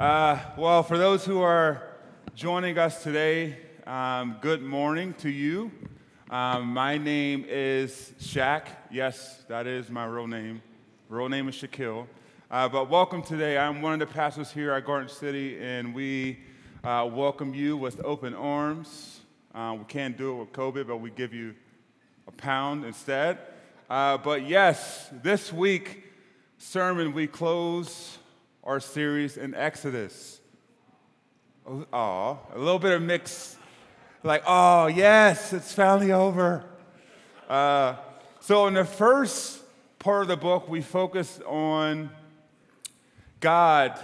Uh, well, for those who are joining us today, um, good morning to you. Um, my name is Shaq. Yes, that is my real name. Real name is Shaquille. Uh, but welcome today. I'm one of the pastors here at Garden City, and we uh, welcome you with open arms. Uh, we can't do it with COVID, but we give you a pound instead. Uh, but yes, this week sermon we close our series in Exodus. Oh, a little bit of mix, like, oh, yes, it's finally over. Uh, so, in the first part of the book, we focus on God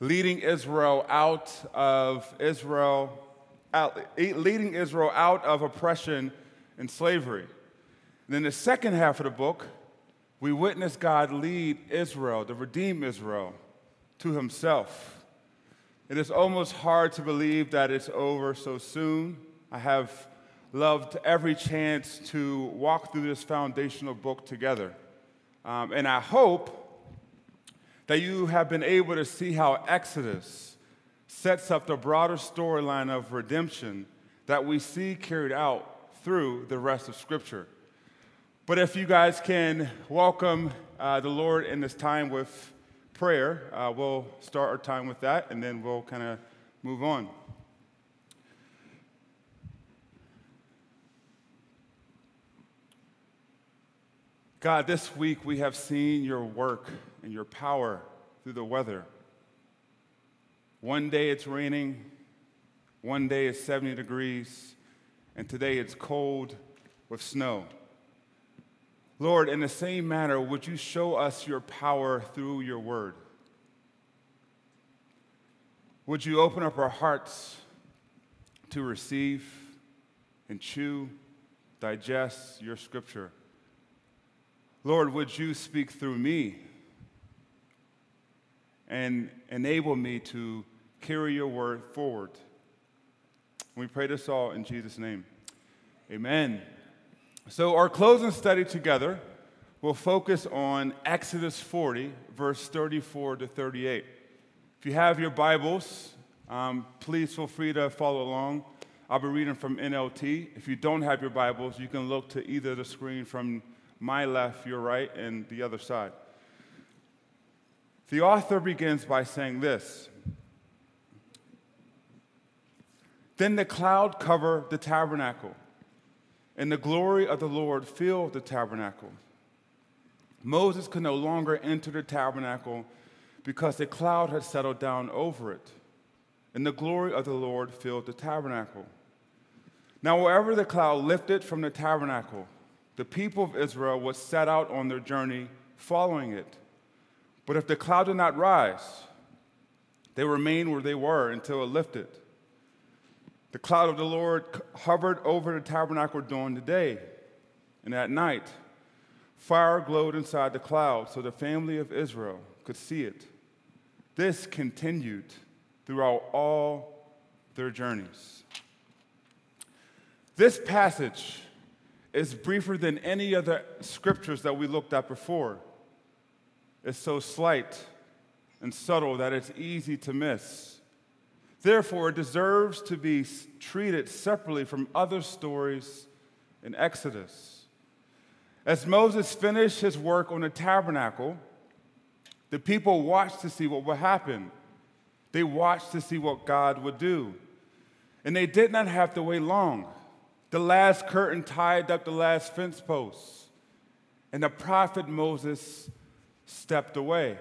leading Israel out of Israel, out, leading Israel out of oppression and slavery. And then the second half of the book, we witness God lead Israel, to redeem Israel, to himself. It is almost hard to believe that it's over so soon. I have loved every chance to walk through this foundational book together. Um, and I hope that you have been able to see how Exodus sets up the broader storyline of redemption that we see carried out through the rest of Scripture. But if you guys can welcome uh, the Lord in this time with prayer, uh, we'll start our time with that and then we'll kind of move on. God, this week we have seen your work and your power through the weather. One day it's raining, one day it's 70 degrees, and today it's cold with snow. Lord, in the same manner, would you show us your power through your word? Would you open up our hearts to receive and chew, digest your scripture? Lord, would you speak through me and enable me to carry your word forward? We pray this all in Jesus' name. Amen. So, our closing study together will focus on Exodus 40, verse 34 to 38. If you have your Bibles, um, please feel free to follow along. I'll be reading from NLT. If you don't have your Bibles, you can look to either the screen from my left, your right, and the other side. The author begins by saying this Then the cloud covered the tabernacle and the glory of the Lord filled the tabernacle. Moses could no longer enter the tabernacle because a cloud had settled down over it, and the glory of the Lord filled the tabernacle. Now, wherever the cloud lifted from the tabernacle, the people of Israel would set out on their journey following it. But if the cloud did not rise, they remained where they were until it lifted. The cloud of the Lord hovered over the tabernacle during the day, and at night, fire glowed inside the cloud so the family of Israel could see it. This continued throughout all their journeys. This passage is briefer than any other scriptures that we looked at before. It's so slight and subtle that it's easy to miss. Therefore, it deserves to be treated separately from other stories in Exodus. As Moses finished his work on the tabernacle, the people watched to see what would happen. They watched to see what God would do. And they did not have to wait long. The last curtain tied up the last fence posts, and the prophet Moses stepped away.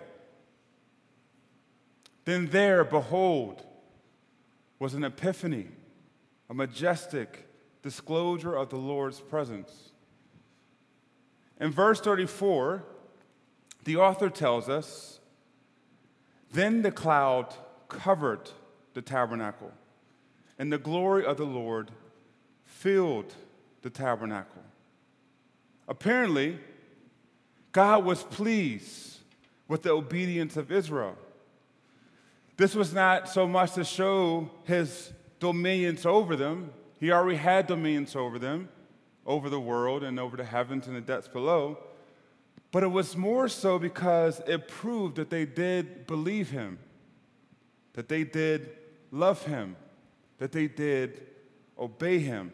Then there, behold, was an epiphany, a majestic disclosure of the Lord's presence. In verse 34, the author tells us Then the cloud covered the tabernacle, and the glory of the Lord filled the tabernacle. Apparently, God was pleased with the obedience of Israel. This was not so much to show his dominions over them. He already had dominions over them, over the world and over the heavens and the depths below. But it was more so because it proved that they did believe him. that they did love him, that they did obey him.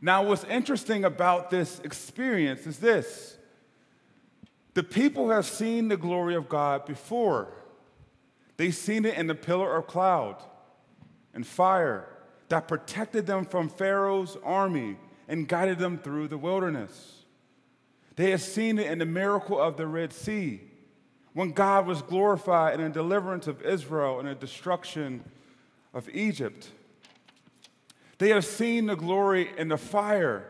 Now, what's interesting about this experience is this the people have seen the glory of God before. They've seen it in the pillar of cloud and fire that protected them from Pharaoh's army and guided them through the wilderness. They had seen it in the miracle of the Red Sea when God was glorified in the deliverance of Israel and the destruction of Egypt. They have seen the glory in the fire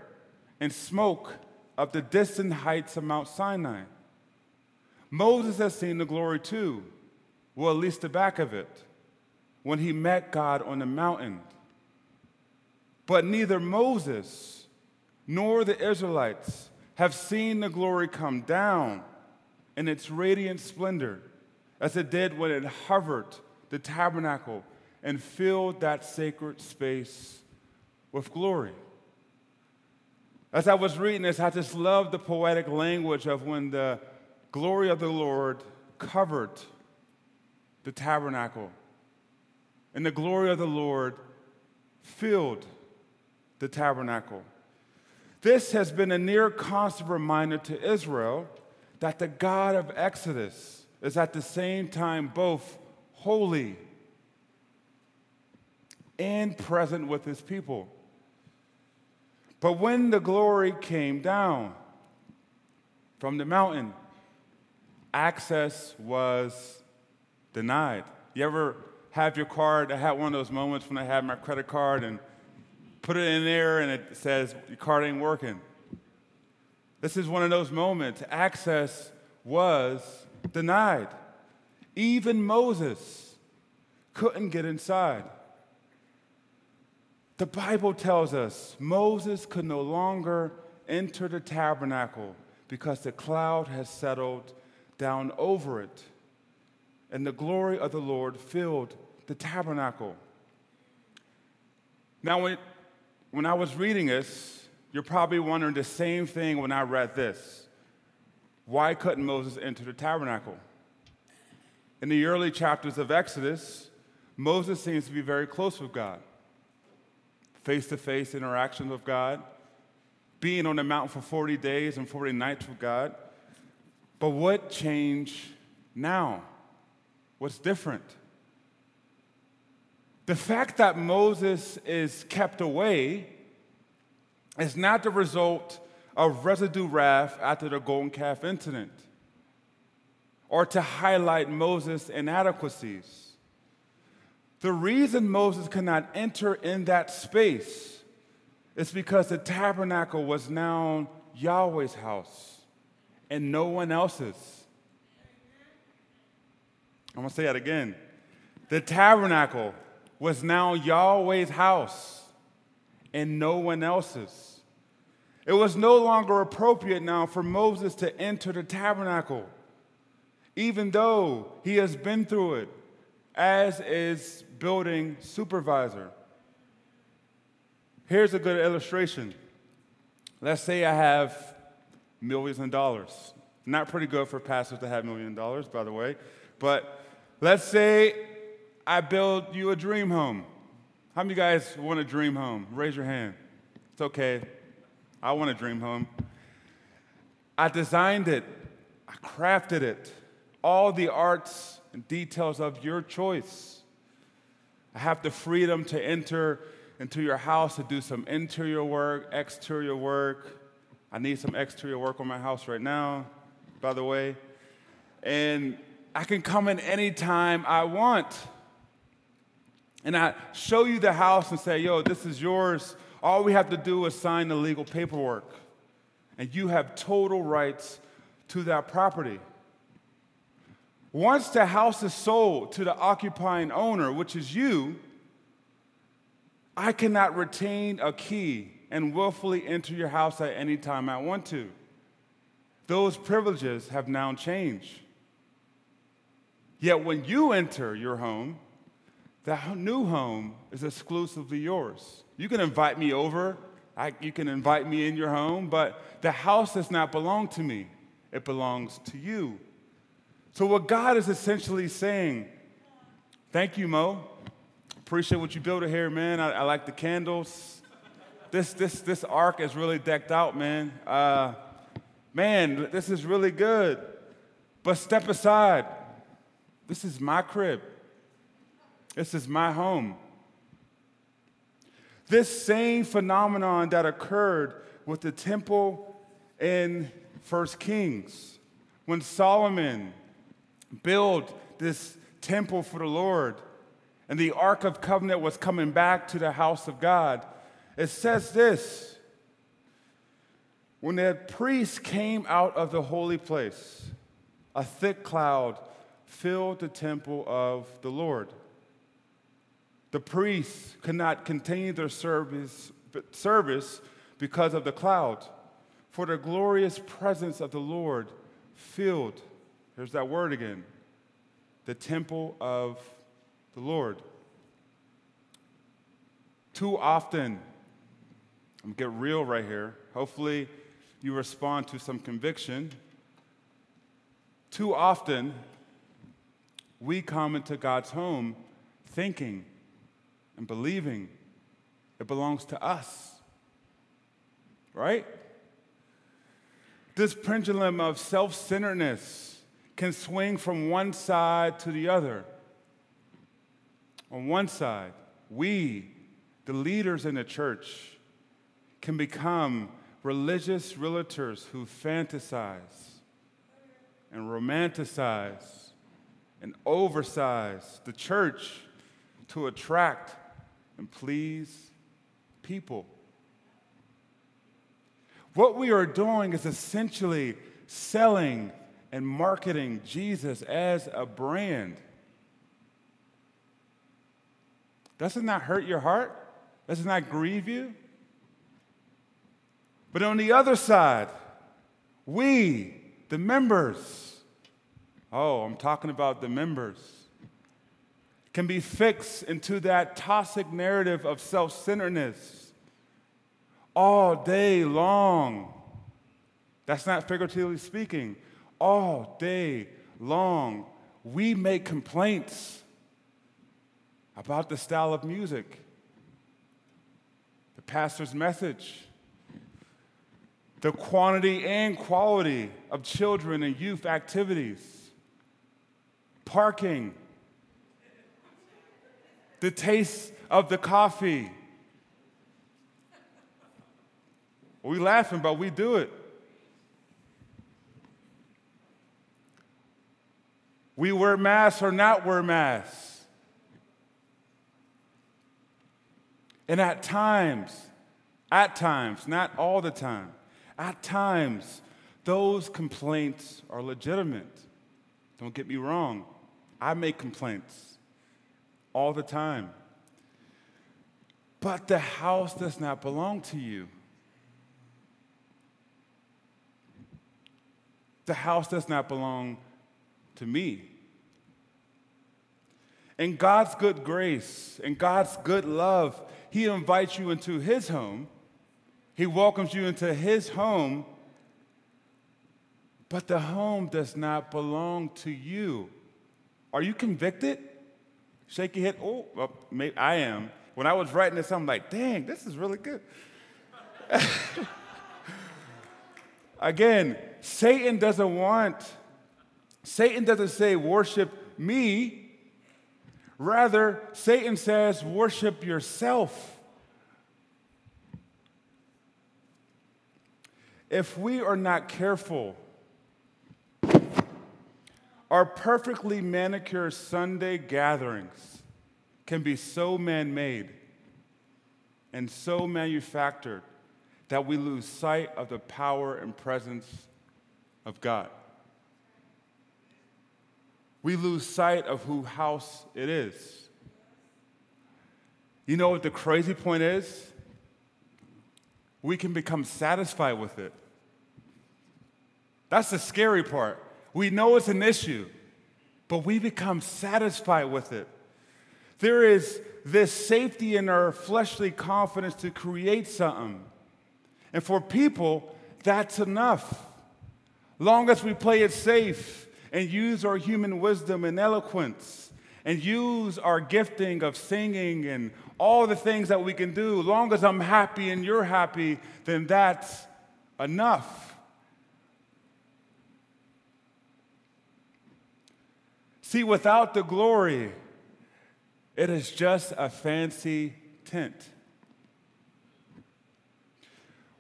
and smoke of the distant heights of Mount Sinai. Moses has seen the glory too, well, at least the back of it, when he met God on the mountain. But neither Moses nor the Israelites have seen the glory come down in its radiant splendor as it did when it hovered the tabernacle and filled that sacred space with glory. As I was reading this, I just loved the poetic language of when the glory of the Lord covered the tabernacle, and the glory of the Lord filled the tabernacle. This has been a near constant reminder to Israel that the God of Exodus is at the same time both holy and present with his people. But when the glory came down from the mountain, access was denied. You ever have your card? I had one of those moments when I had my credit card and put it in there and it says your card ain't working. This is one of those moments. Access was denied. Even Moses couldn't get inside. The Bible tells us Moses could no longer enter the tabernacle because the cloud has settled down over it, and the glory of the Lord filled the tabernacle. Now, when, when I was reading this, you're probably wondering the same thing when I read this. Why couldn't Moses enter the tabernacle? In the early chapters of Exodus, Moses seems to be very close with God. Face to face interactions with God, being on the mountain for 40 days and 40 nights with God. But what changed now? What's different? The fact that Moses is kept away is not the result of residue wrath after the golden calf incident or to highlight Moses' inadequacies. The reason Moses could not enter in that space is because the tabernacle was now Yahweh's house and no one else's. I'm gonna say that again. The tabernacle was now Yahweh's house and no one else's. It was no longer appropriate now for Moses to enter the tabernacle, even though he has been through it as is building supervisor. Here's a good illustration. Let's say I have millions of dollars. Not pretty good for pastors to have million dollars, by the way. But let's say I build you a dream home. How many of you guys want a dream home? Raise your hand. It's okay. I want a dream home. I designed it, I crafted it, all the arts and details of your choice. I have the freedom to enter into your house to do some interior work, exterior work, I need some exterior work on my house right now, by the way. And I can come in anytime I want. And I show you the house and say, yo, this is yours. All we have to do is sign the legal paperwork. And you have total rights to that property. Once the house is sold to the occupying owner, which is you, I cannot retain a key and willfully enter your house at any time I want to. Those privileges have now changed. Yet when you enter your home, that new home is exclusively yours. You can invite me over, I, you can invite me in your home, but the house does not belong to me, it belongs to you. So, what God is essentially saying Thank you, Mo. Appreciate what you built here, man. I, I like the candles. This, this, this ark is really decked out, man. Uh, man, this is really good. But step aside. This is my crib. This is my home. This same phenomenon that occurred with the temple in First Kings, when Solomon built this temple for the Lord and the Ark of Covenant was coming back to the house of God, it says this when the priest came out of the holy place, a thick cloud filled the temple of the Lord. The priests could not continue their service, service because of the cloud, for the glorious presence of the Lord filled, there's that word again, the temple of the Lord. Too often, I'm gonna get real right here. Hopefully, you respond to some conviction. Too often, we come into God's home thinking and believing it belongs to us. Right? This pendulum of self centeredness can swing from one side to the other. On one side, we, the leaders in the church, can become religious realtors who fantasize and romanticize and oversize the church to attract and please people. What we are doing is essentially selling and marketing Jesus as a brand. Doesn't that hurt your heart? Doesn't that grieve you? But on the other side, we, the members, oh, I'm talking about the members, can be fixed into that toxic narrative of self centeredness all day long. That's not figuratively speaking. All day long, we make complaints about the style of music, the pastor's message, the quantity and quality of children and youth activities, parking, the taste of the coffee. We laughing, but we do it. We wear masks or not wear masks. And at times, at times, not all the time, at times, those complaints are legitimate. Don't get me wrong. I make complaints all the time. But the house does not belong to you. The house does not belong to me. In God's good grace and God's good love, He invites you into His home he welcomes you into his home, but the home does not belong to you. Are you convicted? Shake your head. Oh, well, maybe I am. When I was writing this, I'm like, dang, this is really good. Again, Satan doesn't want, Satan doesn't say, worship me. Rather, Satan says, worship yourself. If we are not careful, our perfectly manicured Sunday gatherings can be so man made and so manufactured that we lose sight of the power and presence of God. We lose sight of who house it is. You know what the crazy point is? we can become satisfied with it. That's the scary part. We know it's an issue, but we become satisfied with it. There is this safety in our fleshly confidence to create something. And for people, that's enough. Long as we play it safe and use our human wisdom and eloquence and use our gifting of singing and all the things that we can do. Long as I'm happy and you're happy, then that's enough. See, without the glory, it is just a fancy tent.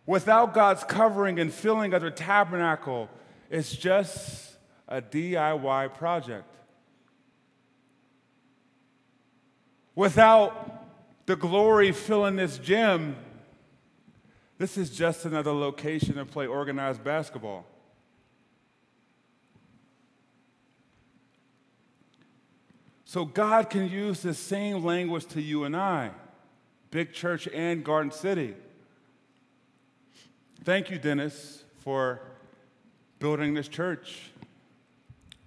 Without God's covering and filling of the tabernacle, it's just a DIY project. Without the glory filling this gym, this is just another location to play organized basketball. So God can use the same language to you and I, Big Church and Garden City. Thank you, Dennis, for building this church.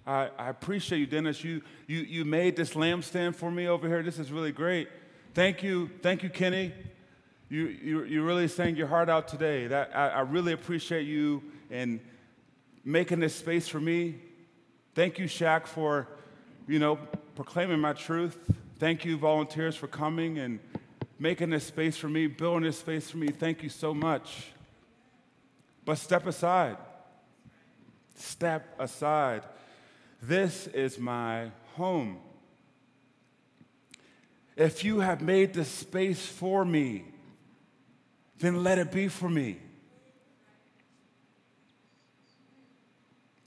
I, I appreciate you, Dennis. You, you, you made this lampstand for me over here. This is really great. Thank you, thank you, Kenny. You, you, you really sang your heart out today. That, I, I really appreciate you and making this space for me. Thank you, Shaq, for, you know, proclaiming my truth. Thank you, volunteers, for coming and making this space for me, building this space for me. Thank you so much. But step aside. Step aside. This is my home. If you have made the space for me, then let it be for me.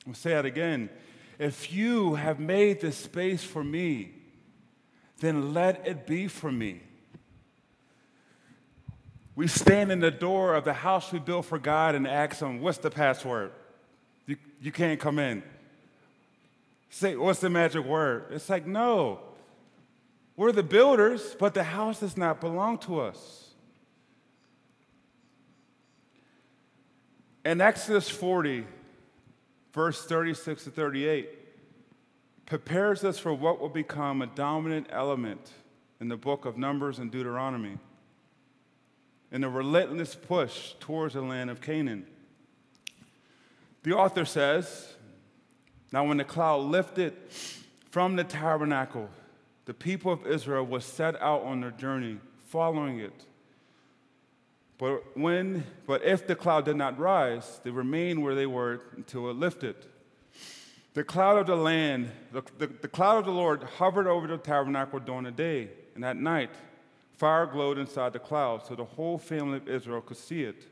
I'll say that again. If you have made the space for me, then let it be for me. We stand in the door of the house we built for God and ask Him, What's the password? You, you can't come in. Say, What's the magic word? It's like, No. We're the builders, but the house does not belong to us. In Exodus 40, verse 36 to 38, prepares us for what will become a dominant element in the book of Numbers and Deuteronomy in a relentless push towards the land of Canaan. The author says, Now when the cloud lifted from the tabernacle, the people of Israel was set out on their journey, following it. But, when, but if the cloud did not rise, they remained where they were until it lifted. The cloud of the land, the, the, the cloud of the Lord hovered over the tabernacle during the day, and at night Fire glowed inside the cloud so the whole family of Israel could see it.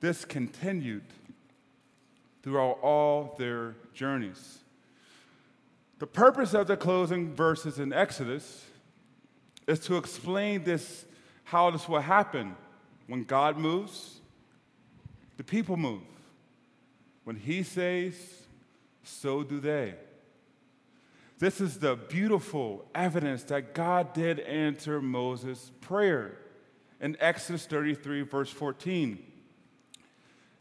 This continued throughout all their journeys. The purpose of the closing verses in Exodus is to explain this how this will happen. When God moves, the people move. When He says, so do they. This is the beautiful evidence that God did answer Moses' prayer. In Exodus 33, verse 14,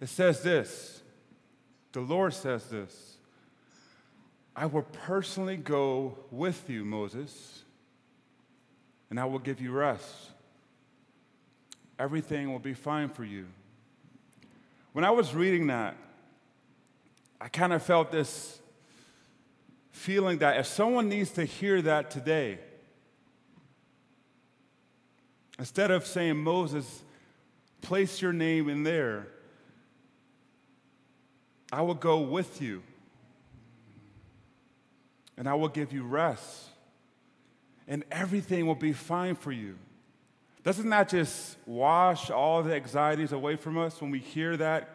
it says this The Lord says this I will personally go with you, Moses, and I will give you rest. Everything will be fine for you. When I was reading that, I kind of felt this feeling that if someone needs to hear that today, instead of saying, Moses, place your name in there, I will go with you and I will give you rest and everything will be fine for you. Doesn't that just wash all the anxieties away from us when we hear that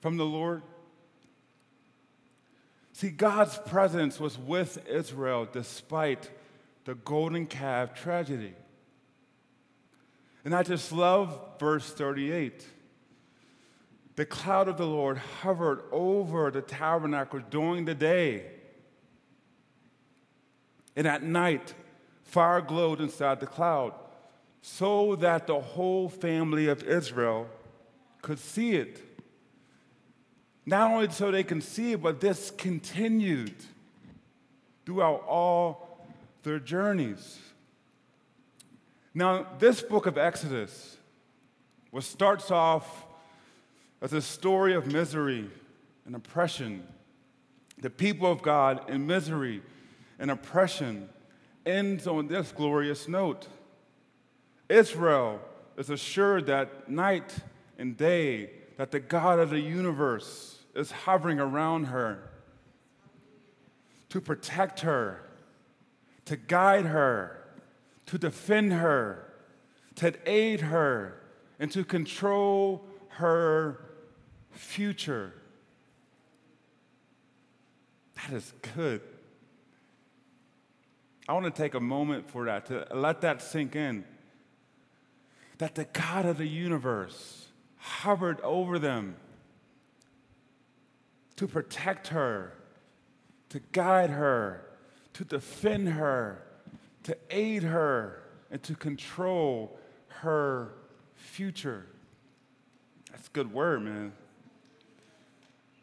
from the Lord? See, God's presence was with Israel despite the golden calf tragedy. And I just love verse 38. The cloud of the Lord hovered over the tabernacle during the day. And at night, fire glowed inside the cloud so that the whole family of Israel could see it. Not only so they can see it, but this continued throughout all their journeys. Now, this book of Exodus, what starts off as a story of misery and oppression, the people of God in misery and oppression ends on this glorious note. Israel is assured that night and day that the God of the universe is hovering around her to protect her, to guide her, to defend her, to aid her, and to control her future. That is good. I want to take a moment for that, to let that sink in. That the God of the universe hovered over them to protect her, to guide her, to defend her, to aid her, and to control her future. That's a good word, man.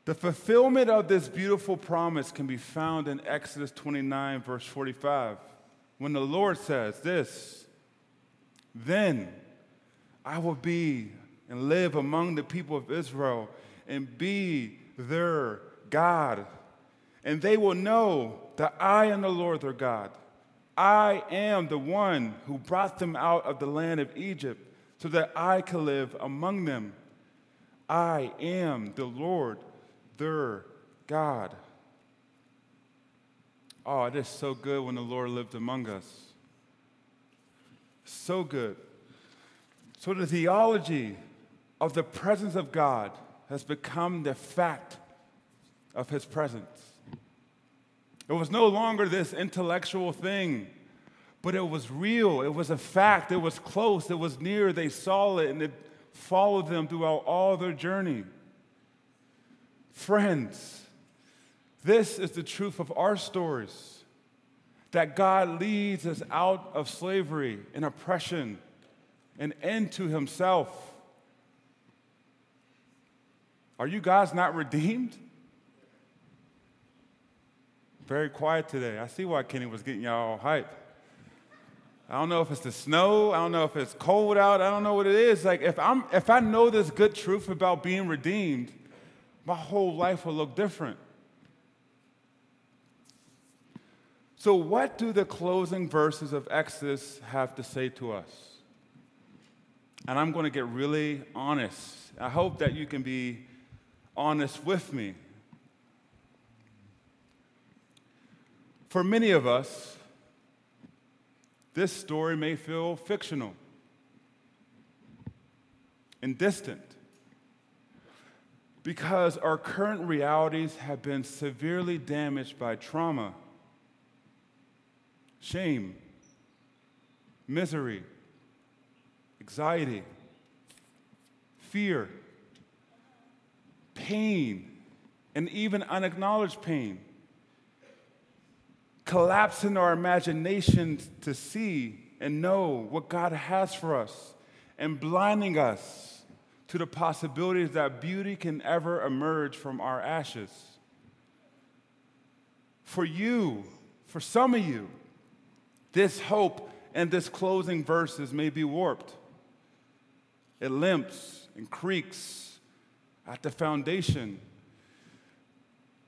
The fulfillment of this beautiful promise can be found in Exodus 29, verse 45, when the Lord says this Then I will be and live among the people of Israel and be their God. And they will know that I am the Lord their God. I am the one who brought them out of the land of Egypt so that I could live among them. I am the Lord their God. Oh, it is so good when the Lord lived among us. So good. So the theology of the presence of God has become the fact of his presence. It was no longer this intellectual thing, but it was real. It was a fact. It was close. It was near. They saw it and it followed them throughout all their journey. Friends, this is the truth of our stories that God leads us out of slavery and oppression and to Himself. Are you guys not redeemed? Very quiet today. I see why Kenny was getting y'all all hype. I don't know if it's the snow. I don't know if it's cold out. I don't know what it is. Like if I'm if I know this good truth about being redeemed, my whole life will look different. So, what do the closing verses of Exodus have to say to us? And I'm going to get really honest. I hope that you can be honest with me. For many of us, this story may feel fictional and distant because our current realities have been severely damaged by trauma, shame, misery, anxiety, fear, pain, and even unacknowledged pain. Collapse Collapsing our imaginations to see and know what God has for us and blinding us to the possibilities that beauty can ever emerge from our ashes. For you, for some of you, this hope and this closing verses may be warped. It limps and creaks at the foundation.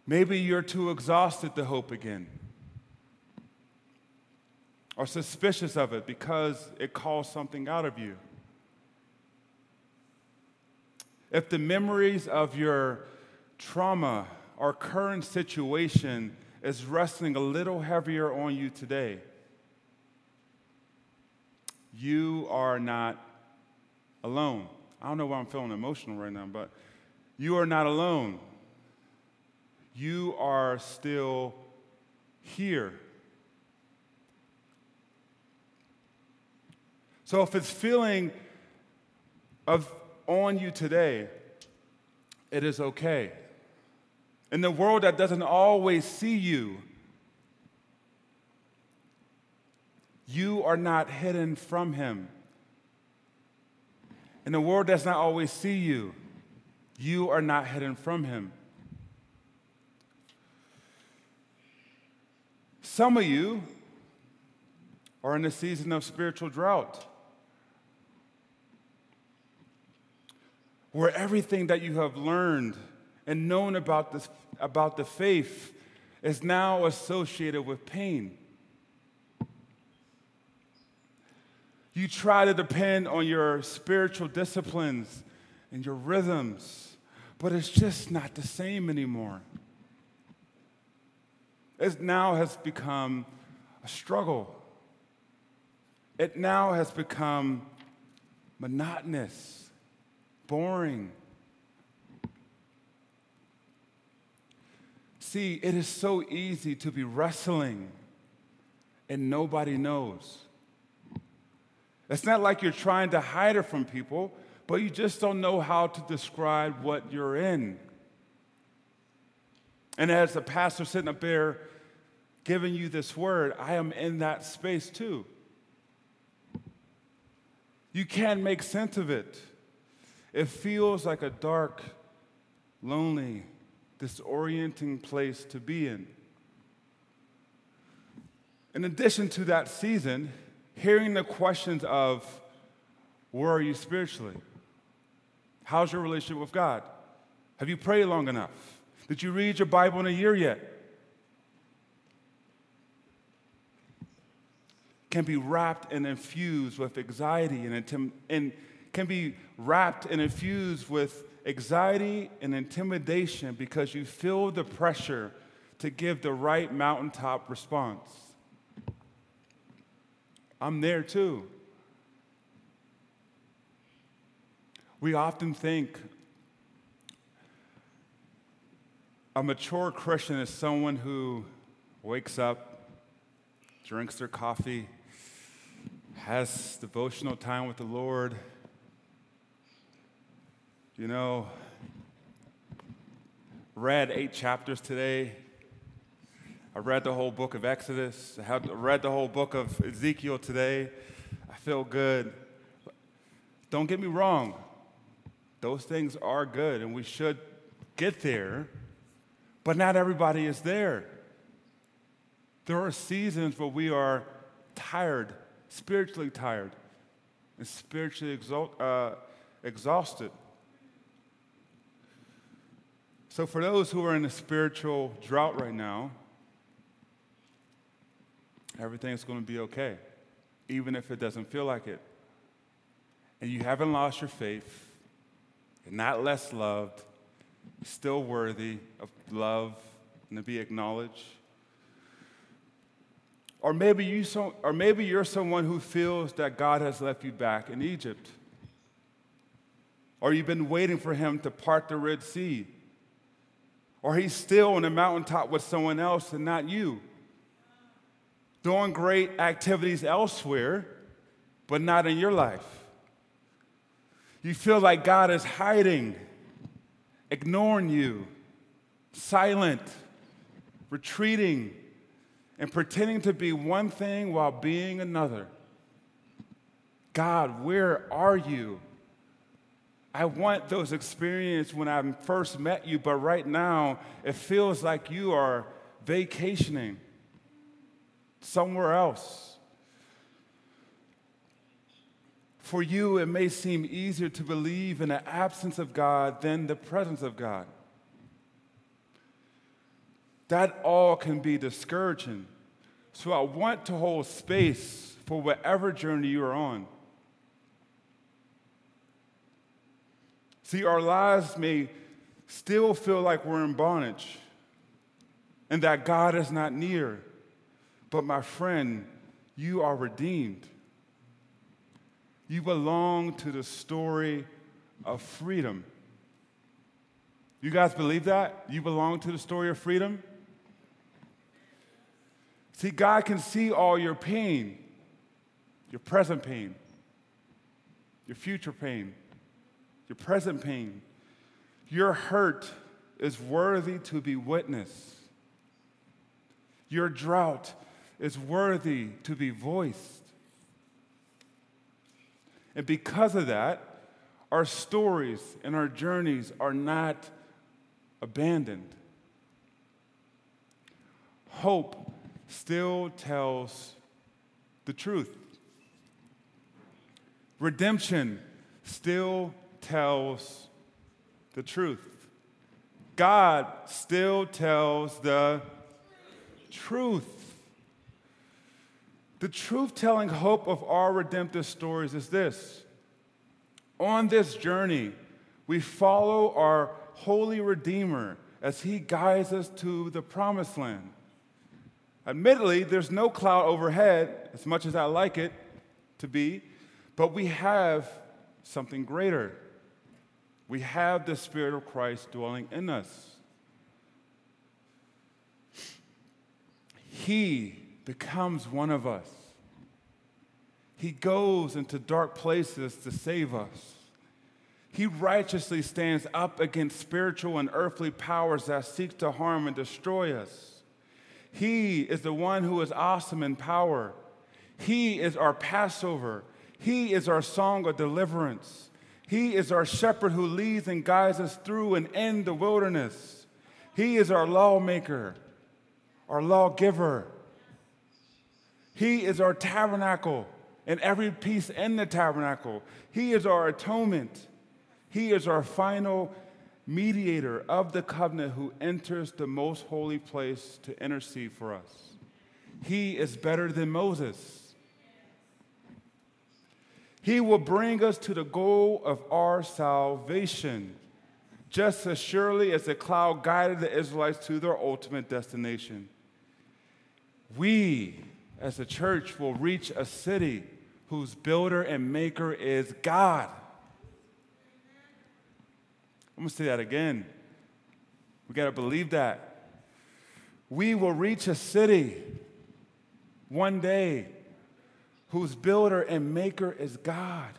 Maybe you're too exhausted to hope again or suspicious of it because it calls something out of you. If the memories of your trauma or current situation is resting a little heavier on you today, you are not alone. I don't know why I'm feeling emotional right now, but you are not alone. You are still here. So if it's feeling of on you today, it is okay. In the world that doesn't always see you, you are not hidden from Him. In the world does not always see you, you are not hidden from Him. Some of you are in a season of spiritual drought. where everything that you have learned and known about, this, about the faith is now associated with pain. You try to depend on your spiritual disciplines and your rhythms, but it's just not the same anymore. It now has become a struggle. It now has become monotonous, boring. See, it is so easy to be wrestling and nobody knows. It's not like you're trying to hide it from people, but you just don't know how to describe what you're in. And as the pastor sitting up there giving you this word, I am in that space too. You can't make sense of it. It feels like a dark, lonely, disorienting place to be in. In addition to that season, hearing the questions of where are you spiritually? How's your relationship with God? Have you prayed long enough? Did you read your Bible in a year yet? Can be wrapped and infused with anxiety and, and can be wrapped and infused with anxiety and intimidation because you feel the pressure to give the right mountaintop response. I'm there too. We often think a mature Christian is someone who wakes up, drinks their coffee, has devotional time with the Lord. You know, read eight chapters today, I read the whole book of Exodus. I read the whole book of Ezekiel today. I feel good. Don't get me wrong, those things are good and we should get there, but not everybody is there. There are seasons where we are tired, spiritually tired, and spiritually uh, exhausted. So, for those who are in a spiritual drought right now, everything's going to be okay, even if it doesn't feel like it. And you haven't lost your faith, you're not less loved, still worthy of love and to be acknowledged. Or maybe, you so, or maybe you're someone who feels that God has left you back in Egypt. Or you've been waiting for him to part the Red Sea. Or he's still on the mountaintop with someone else and not you doing great activities elsewhere, but not in your life. You feel like God is hiding, ignoring you, silent, retreating, and pretending to be one thing while being another. God, where are you? I want those experiences when I first met you, but right now it feels like you are vacationing somewhere else. For you, it may seem easier to believe in the absence of God than the presence of God. That all can be discouraging. So I want to hold space for whatever journey you are on. See, our lives may still feel like we're in bondage and that God is not near. But my friend, you are redeemed. You belong to the story of freedom. You guys believe that? You belong to the story of freedom? See, God can see all your pain, your present pain, your future pain, your present pain. Your hurt is worthy to be witnessed. Your drought is worthy to be voiced. And because of that, our stories and our journeys are not abandoned. Hope still tells the truth. Redemption still tells the truth. God still tells the truth. The truth telling hope of our redemptive stories is this on this journey, we follow our holy Redeemer as he guides us to the promised land. Admittedly, there's no cloud overhead, as much as I like it to be, but we have something greater. We have the Spirit of Christ dwelling in us. He becomes one of us. He goes into dark places to save us. He righteously stands up against spiritual and earthly powers that seek to harm and destroy us. He is the one who is awesome in power. He is our Passover. He is our song of deliverance. He is our shepherd who leads and guides us through and in the wilderness. He is our lawmaker, our lawgiver. He is our tabernacle and every piece in the tabernacle. He is our atonement. He is our final mediator of the covenant who enters the most holy place to intercede for us. He is better than Moses. He will bring us to the goal of our salvation, just as surely as the cloud guided the Israelites to their ultimate destination. We, as a church, will reach a city whose builder and maker is God. I'm to say that again. We got to believe that. We will reach a city one day whose builder and maker is God.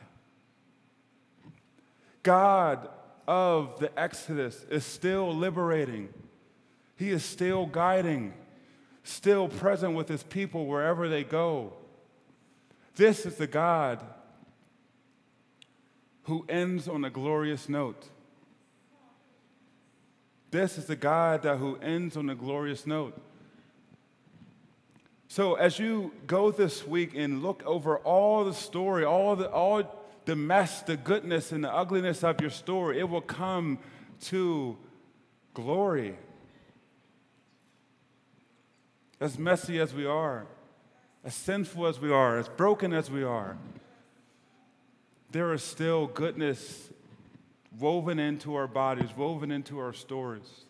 God of the Exodus is still liberating, He is still guiding, still present with His people wherever they go. This is the God who ends on a glorious note. This is the God that who ends on a glorious note. So as you go this week and look over all the story, all the all the mess, the goodness, and the ugliness of your story, it will come to glory. As messy as we are, as sinful as we are, as broken as we are, there is still goodness woven into our bodies, woven into our stories.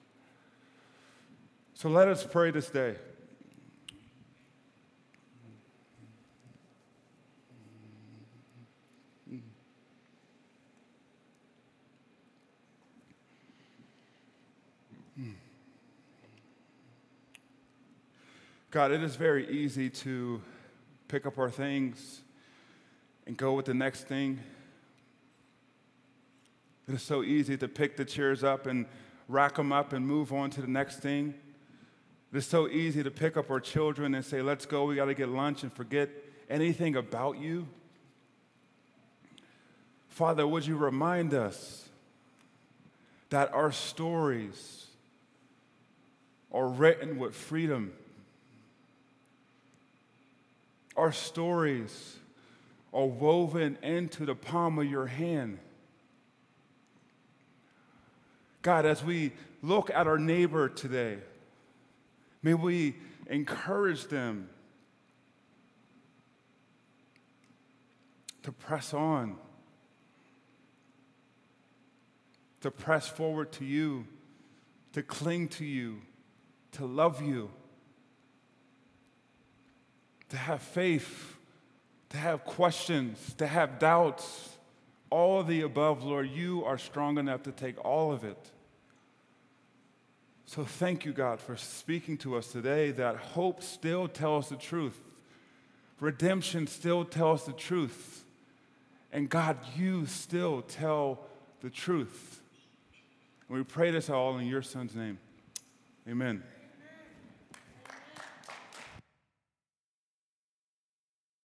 So let us pray this day. God, it is very easy to pick up our things and go with the next thing. It is so easy to pick the chairs up and rack them up and move on to the next thing. It is so easy to pick up our children and say, let's go, we got to get lunch and forget anything about you. Father, would you remind us that our stories are written with freedom our stories are woven into the palm of your hand. God, as we look at our neighbor today, may we encourage them to press on, to press forward to you, to cling to you, to love you to have faith, to have questions, to have doubts, all the above, Lord, you are strong enough to take all of it. So thank you, God, for speaking to us today that hope still tells the truth, redemption still tells the truth, and God, you still tell the truth. And we pray this all in your Son's name. Amen.